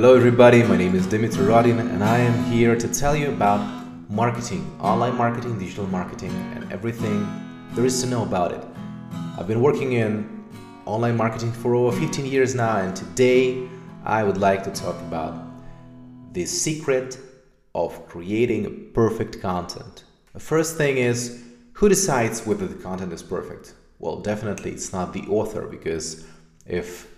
Hello, everybody. My name is Dimitri Rodin, and I am here to tell you about marketing, online marketing, digital marketing, and everything there is to know about it. I've been working in online marketing for over 15 years now, and today I would like to talk about the secret of creating perfect content. The first thing is who decides whether the content is perfect? Well, definitely it's not the author because if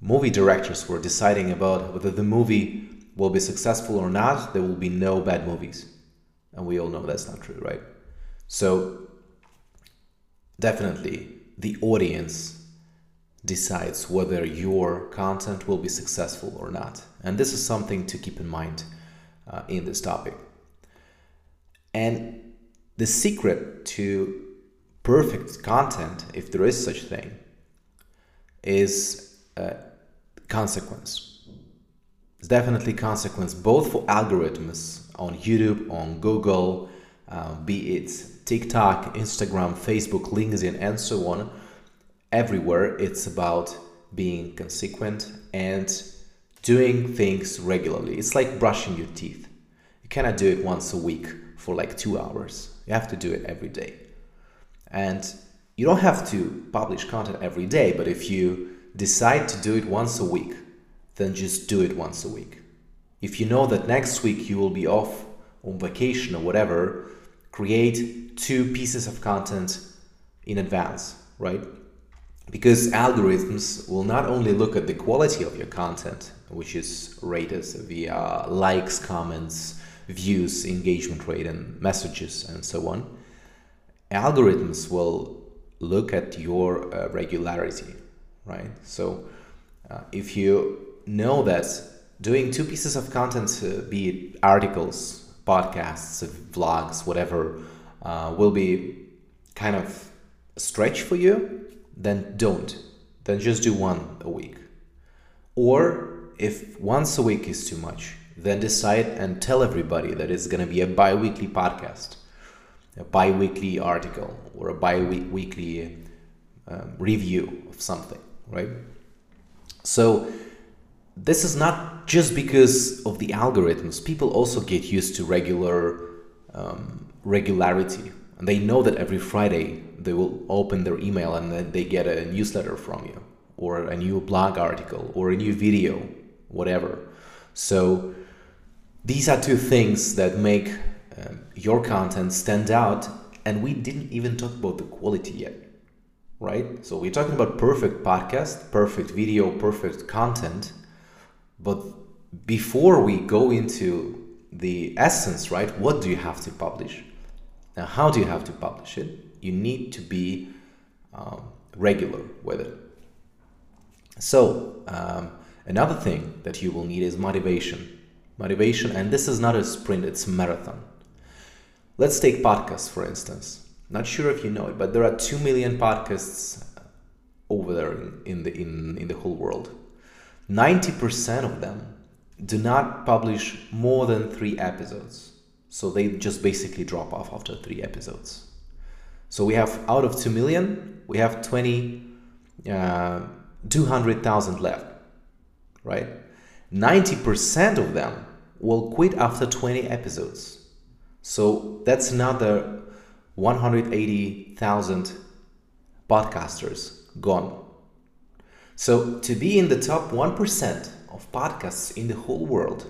movie directors were deciding about whether the movie will be successful or not, there will be no bad movies. And we all know that's not true, right? So, definitely the audience decides whether your content will be successful or not. And this is something to keep in mind uh, in this topic. And the secret to perfect content, if there is such thing, is uh, consequence. It's definitely consequence, both for algorithms on YouTube, on Google, uh, be it TikTok, Instagram, Facebook, LinkedIn, and so on. Everywhere, it's about being consequent and doing things regularly. It's like brushing your teeth. You cannot do it once a week for like two hours. You have to do it every day. And you don't have to publish content every day, but if you decide to do it once a week, then just do it once a week. If you know that next week you will be off on vacation or whatever, create two pieces of content in advance, right? Because algorithms will not only look at the quality of your content, which is rated via likes, comments, views, engagement rate, and messages, and so on. Algorithms will look at your uh, regularity, right? So uh, if you know that doing two pieces of content, uh, be it articles, podcasts, vlogs, whatever, uh, will be kind of a stretch for you, then don't. Then just do one a week. Or if once a week is too much, then decide and tell everybody that it's going to be a bi weekly podcast, a bi weekly article, or a bi weekly um, review of something right? So this is not just because of the algorithms. People also get used to regular um, regularity, and they know that every Friday they will open their email and then they get a newsletter from you, or a new blog article, or a new video, whatever. So these are two things that make um, your content stand out, and we didn't even talk about the quality yet right? So we're talking about perfect podcast, perfect video, perfect content. But before we go into the essence, right? What do you have to publish? Now, how do you have to publish it? You need to be um, regular with it. So, um, another thing that you will need is motivation. Motivation, and this is not a sprint, it's a marathon. Let's take podcasts, for instance not sure if you know it, but there are 2 million podcasts over there in, in the, in, in the whole world. 90% of them do not publish more than three episodes. So they just basically drop off after three episodes. So we have out of 2 million, we have 20, uh, 200,000 left, right? 90% of them will quit after 20 episodes. So that's another 180,000 podcasters gone. So, to be in the top 1% of podcasts in the whole world,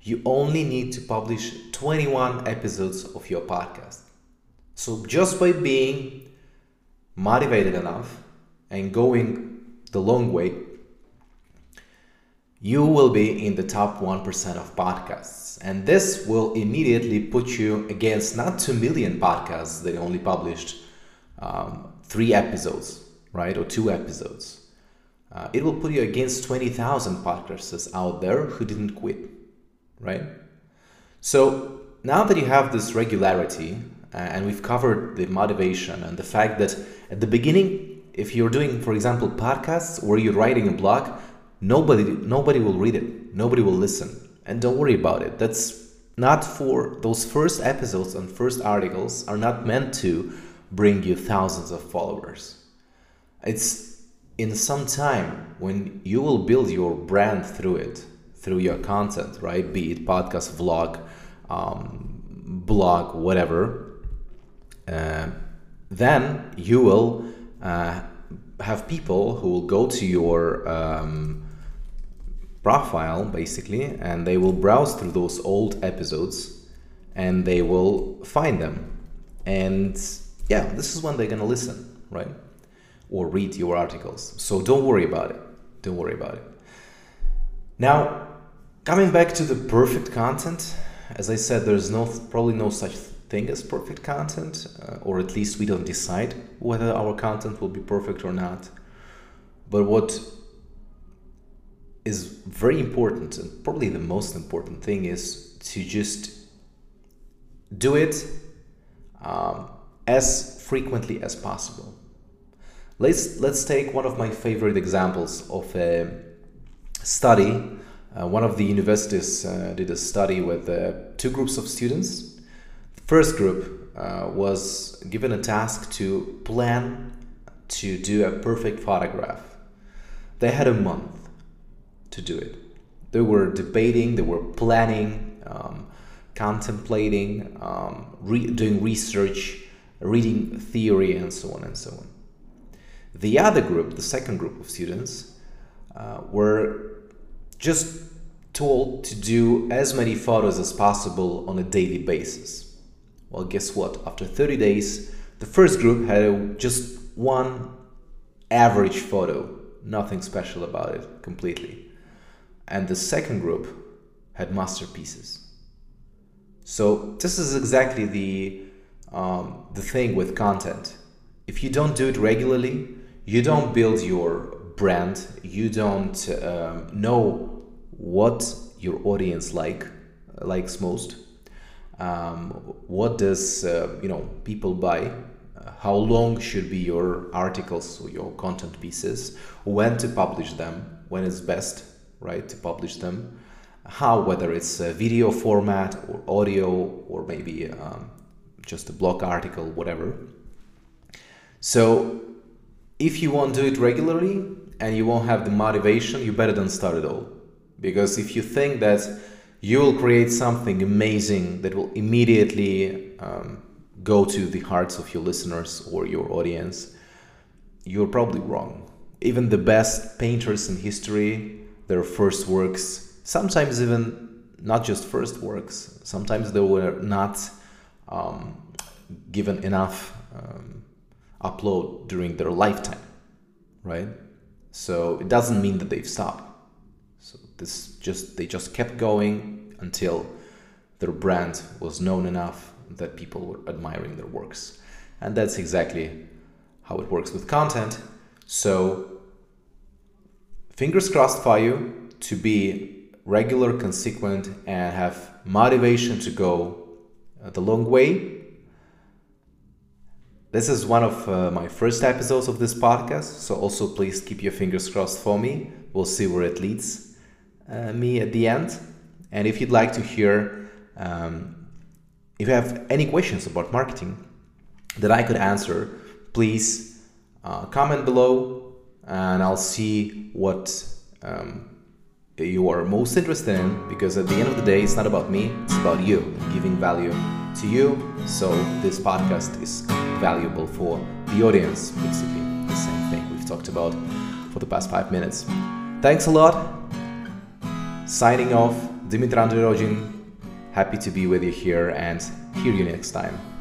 you only need to publish 21 episodes of your podcast. So, just by being motivated enough and going the long way, you will be in the top 1% of podcasts. And this will immediately put you against not 2 million podcasts that only published um, three episodes, right? Or two episodes. Uh, it will put you against 20,000 podcasters out there who didn't quit, right? So now that you have this regularity, uh, and we've covered the motivation and the fact that at the beginning, if you're doing, for example, podcasts or you're writing a blog, nobody nobody will read it nobody will listen and don't worry about it that's not for those first episodes and first articles are not meant to bring you thousands of followers it's in some time when you will build your brand through it through your content, right? Be it podcast, vlog, um, blog, whatever. Uh, then you will uh, have people who will go to your um, profile basically and they will browse through those old episodes and they will find them. And yeah, this is when they're gonna listen, right? Or read your articles. So don't worry about it. Don't worry about it. Now, coming back to the perfect content, as I said, there's no probably no such thing as perfect content, uh, or at least we don't decide whether our content will be perfect or not. But what is very important and probably the most important thing is to just do it um, as frequently as possible. Let's let's take one of my favorite examples of a study. Uh, one of the universities uh, did a study with uh, two groups of students. The first group uh, was given a task to plan to do a perfect photograph. They had a month to do it. They were debating, they were planning, um, contemplating, um, re- doing research, reading theory, and so on and so on. The other group, the second group of students, uh, were just told to do as many photos as possible on a daily basis. Well, guess what? After 30 days, the first group had just one average photo, nothing special about it completely. And the second group had masterpieces. So this is exactly the um, the thing with content. If you don't do it regularly, you don't build your brand. You don't um, know what your audience like likes most. Um, what does uh, you know people buy? How long should be your articles or your content pieces? When to publish them? When is best, right, to publish them? how, whether it's a video format or audio or maybe um, just a blog article, whatever. So, if you won't do it regularly and you won't have the motivation, you better don't start at all. Because if you think that you will create something amazing that will immediately um, go to the hearts of your listeners or your audience, you're probably wrong. Even the best painters in history, their first works sometimes even not just first works, sometimes they were not um, given enough um, upload during their lifetime, right? So it doesn't mean that they've stopped. So this just they just kept going until their brand was known enough that people were admiring their works. And that's exactly how it works with content. So fingers crossed for you to be regular, consequent, and have motivation to go uh, the long way. This is one of uh, my first episodes of this podcast, so also please keep your fingers crossed for me. We'll see where it leads uh, me at the end. And if you'd like to hear, um, if you have any questions about marketing that I could answer, please uh, comment below and I'll see what um, you are most interested in because at the end of the day it's not about me it's about you giving value to you. So this podcast is valuable for the audience. Basically the same thing we've talked about for the past five minutes. Thanks a lot. Signing off dimitri androrojin happy to be with you here and hear you next time